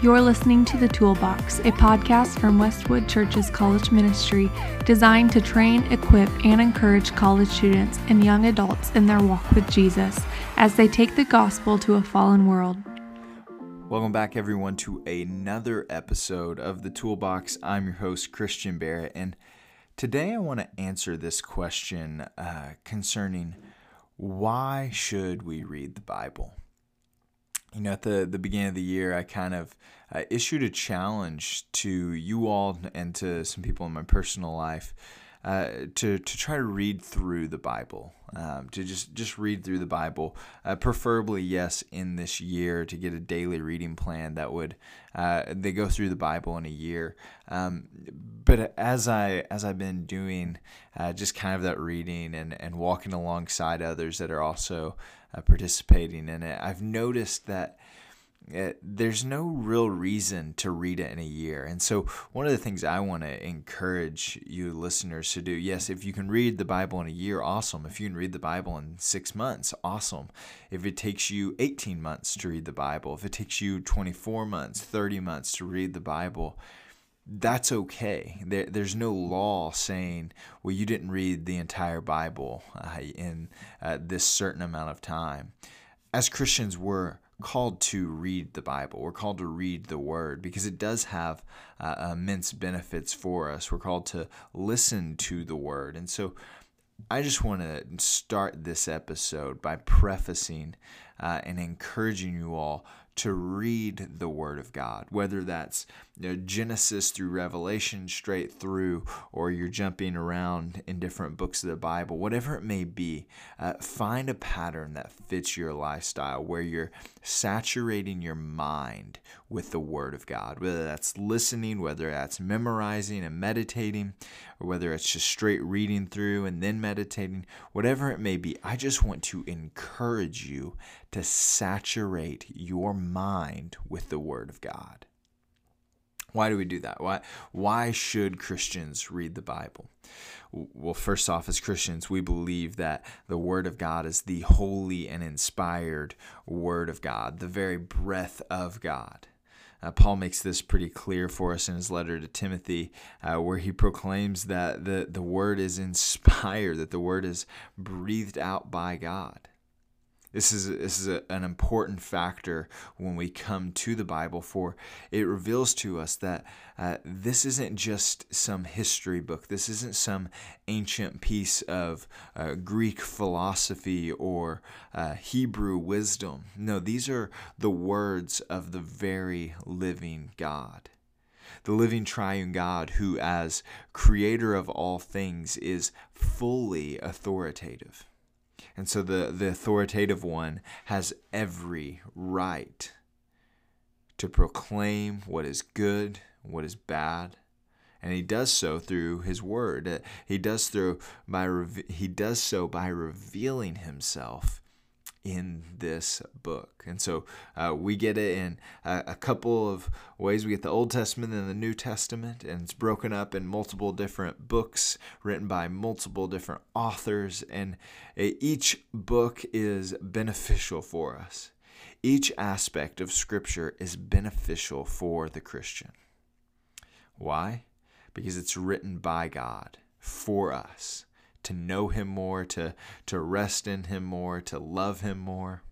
You're listening to The Toolbox, a podcast from Westwood Church's college ministry designed to train, equip, and encourage college students and young adults in their walk with Jesus as they take the gospel to a fallen world. Welcome back, everyone, to another episode of The Toolbox. I'm your host, Christian Barrett, and today I want to answer this question uh, concerning why should we read the Bible? You know, at the, the beginning of the year, I kind of uh, issued a challenge to you all and to some people in my personal life uh, to, to try to read through the Bible, um, to just, just read through the Bible, uh, preferably, yes, in this year to get a daily reading plan that would, uh, they go through the Bible in a year. Um, but as I, as I've been doing uh, just kind of that reading and, and walking alongside others that are also uh, participating in it, I've noticed that it, there's no real reason to read it in a year. And so, one of the things I want to encourage you listeners to do yes, if you can read the Bible in a year, awesome. If you can read the Bible in six months, awesome. If it takes you 18 months to read the Bible, if it takes you 24 months, 30 months to read the Bible, that's okay. There, there's no law saying, well, you didn't read the entire Bible uh, in uh, this certain amount of time. As Christians, we're called to read the Bible. We're called to read the Word because it does have uh, immense benefits for us. We're called to listen to the Word. And so I just want to start this episode by prefacing uh, and encouraging you all to read the Word of God, whether that's you know, Genesis through Revelation straight through, or you're jumping around in different books of the Bible, whatever it may be, uh, find a pattern that fits your lifestyle where you're saturating your mind with the Word of God, whether that's listening, whether that's memorizing and meditating, or whether it's just straight reading through and then meditating, whatever it may be. I just want to encourage you to saturate your mind with the Word of God. Why do we do that? Why, why should Christians read the Bible? Well, first off, as Christians, we believe that the Word of God is the holy and inspired Word of God, the very breath of God. Uh, Paul makes this pretty clear for us in his letter to Timothy, uh, where he proclaims that the, the Word is inspired, that the Word is breathed out by God. This is this is a, an important factor when we come to the Bible, for it reveals to us that uh, this isn't just some history book. This isn't some ancient piece of uh, Greek philosophy or uh, Hebrew wisdom. No, these are the words of the very living God the living triune God, who, as creator of all things, is fully authoritative. And so the, the authoritative one has every right to proclaim what is good, what is bad, and he does so through his word. He does through by he does so by revealing himself in this book. And so uh, we get it in a, a, couple of ways. We get the Old Testament and the New Testament, and it's broken up in multiple different books written by multiple different authors. And each book is beneficial for us. Each aspect of Scripture is beneficial for the Christian. Why? Because it's written by God for us to know Him more, to, to rest in Him more, to love Him more.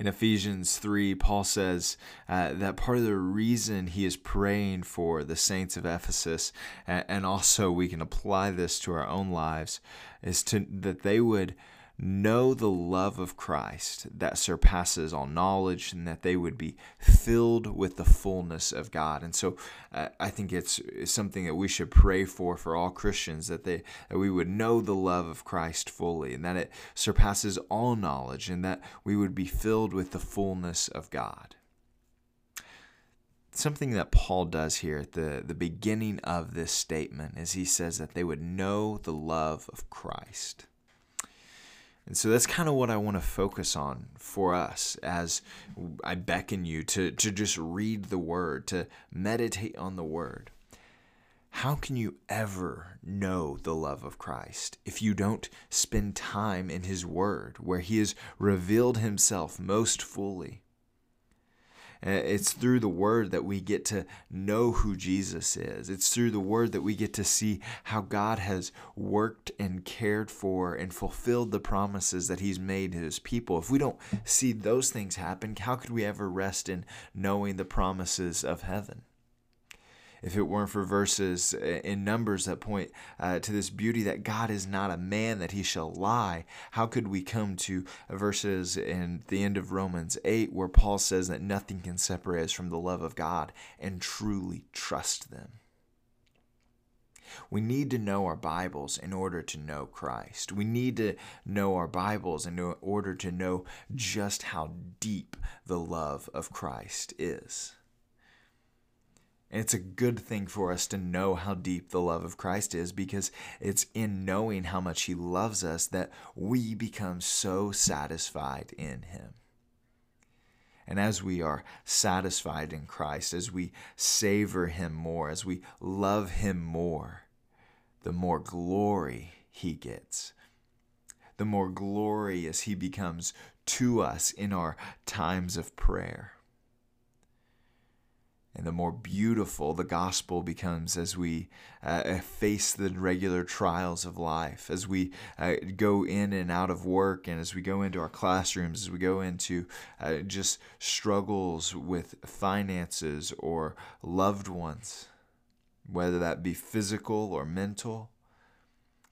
In Ephesians 3, Paul says uh, that part of the reason he is praying for the saints of Ephesus, and, and also we can apply this to our own lives, is to that they would know the love of Christ that surpasses all knowledge and that they would be filled with the fullness of God. And so uh, I think it's, something that we should pray for for all Christians that they that we would know the love of Christ fully and that it surpasses all knowledge and that we would be filled with the fullness of God. Something that Paul does here at the, the beginning of this statement is he says that they would know the love of Christ. And so that's kind of what I want to focus on for us as I beckon you to, to just read the Word, to meditate on the Word. How can you ever know the love of Christ if you don't spend time in His Word, where He has revealed Himself most fully? Uh, it's through the word that we get to know who Jesus is. It's through the word that we get to see how God has worked and cared for and fulfilled the promises that He's made His people. If we don't see those things happen, how could we ever rest in knowing the promises of heaven? If it weren't for verses in Numbers that point uh, to this beauty that God is not a man that he shall lie, how could we come to verses in the end of Romans 8 where Paul says that nothing can separate us from the love of God and truly trust them? We need to know our Bibles in order to know Christ. We need to know our Bibles in order to know just how deep the love of Christ is. And it's a good thing for us to know how deep the love of Christ is because it's in knowing how much He loves us that we become so satisfied in Him. And as we are satisfied in Christ, as we savor Him more, as we love Him more, the more glory He gets. The more glorious He becomes to us in our times of prayer and the more beautiful the gospel becomes as we uh, face the regular trials of life, as we uh, go in and out of work, and as we go into our classrooms, as we go into uh, just struggles with finances or loved ones, whether that be physical or mental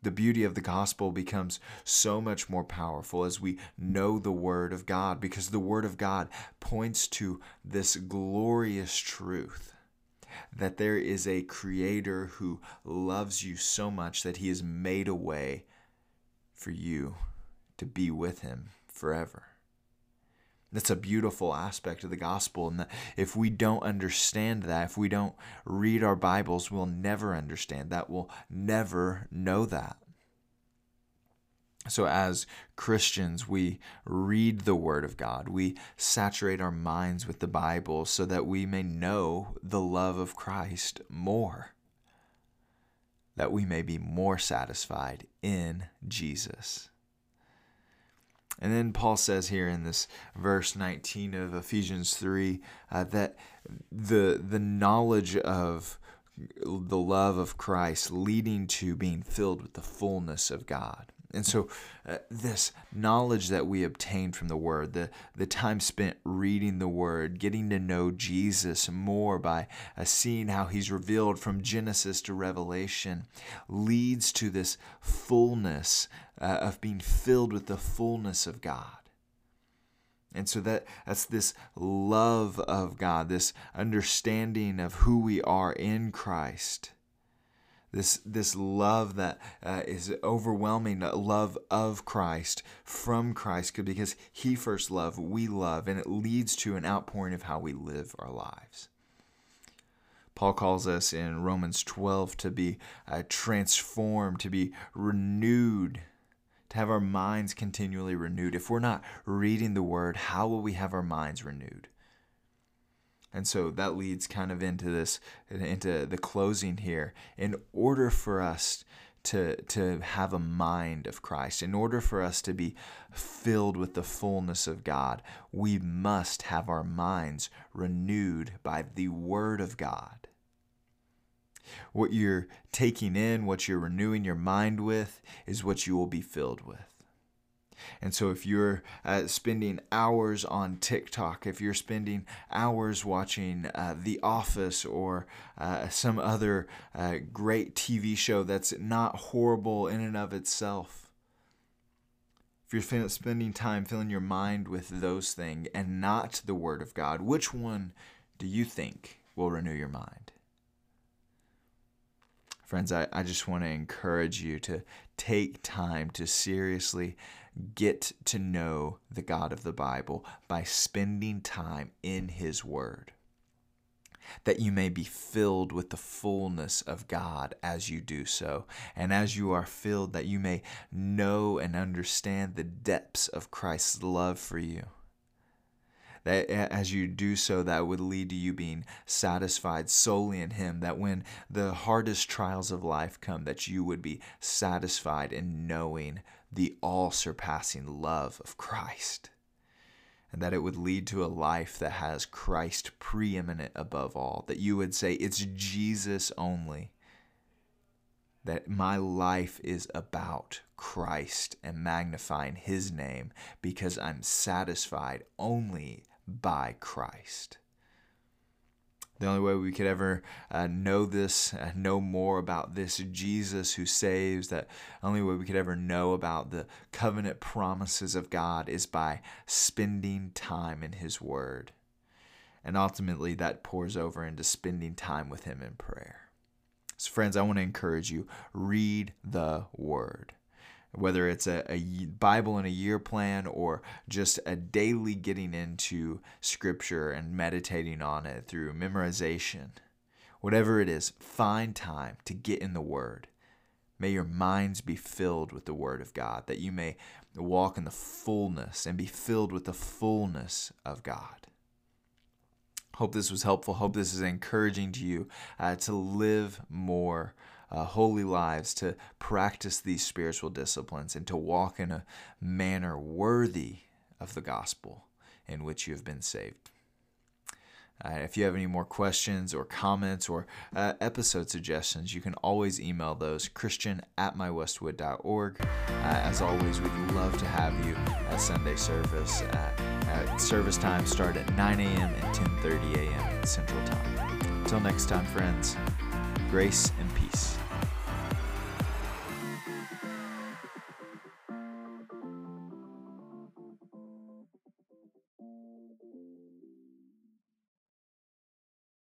the beauty of the gospel becomes so much more powerful as we know the Word of God, because the Word of God points to this glorious truth that there is a Creator who loves you so much that He has made a way for you to be with Him forever. That's a beautiful aspect of the gospel. And that if we don't understand that, if we don't read our Bibles, we'll never understand that. We'll never know that. So, as Christians, we read the Word of God. We saturate our minds with the Bible so that we may know the love of Christ more, that we may be more satisfied in Jesus. And then Paul says here in this verse 19 of Ephesians 3 uh, that the, the knowledge of the love of Christ leading to being filled with the fullness of God. And so, uh, this knowledge that we obtain from the Word, the, the time spent reading the Word, getting to know Jesus more by uh, seeing how He's revealed from Genesis to Revelation, leads to this fullness uh, of being filled with the fullness of God. And so that that's this love of God, this understanding of who we are in Christ this this love that uh, is overwhelming love of Christ from Christ because he first loved we love and it leads to an outpouring of how we live our lives. Paul calls us in Romans 12 to be uh, transformed to be renewed to have our minds continually renewed. If we're not reading the word how will we have our minds renewed and so that leads kind of into this, into the closing here. In order for us to, to have a mind of Christ, in order for us to be filled with the fullness of God, we must have our minds renewed by the Word of God. What you're taking in, what you're renewing your mind with, is what you will be filled with. And so, if you're uh, spending hours on TikTok, if you're spending hours watching uh, The Office or uh, some other uh, great TV show that's not horrible in and of itself, if you're spending time filling your mind with those things and not the Word of God, which one do you think will renew your mind? Friends, I, I just want to encourage you to take time to seriously get to know the God of the Bible by spending time in His Word. That you may be filled with the fullness of God as you do so. And as you are filled, that you may know and understand the depths of Christ's love for you that as you do so, that would lead to you being satisfied solely in Him. That when the hardest trials of life come, that you would be satisfied in knowing the all surpassing love of Christ. and that it would lead to a life that has Christ preeminent above all, that you would say, It's Jesus only. That my life is about Christ and magnifying His name because I'm satisfied only by Christ. The only way we could ever uh, know this, uh, know more about this Jesus who saves, that only way we could ever know about the covenant promises of God is by spending time in His Word. And ultimately, that pours over into spending time with Him in prayer. So, friends, I want to encourage you read the Word whether it's a, a Bible in a year plan or just a daily getting into Scripture and meditating on it through memorization, whatever it is, find time to get in the Word. May your minds be filled with the Word of God, that you may walk in the fullness and be filled with the fullness of God. Hope this was helpful. Hope this is encouraging to you uh, to live more uh, holy lives, to practice these spiritual disciplines, and to walk in a manner worthy of the gospel in which you have been saved. Uh, if you have any more questions or comments or uh, episode suggestions, you can always email those christian at mywestwood.org. Uh, as always, we'd love to have you at Sunday service. service time start at 9 a.m. and 10.30 a.m. Central Time. Until next time, friends, grace and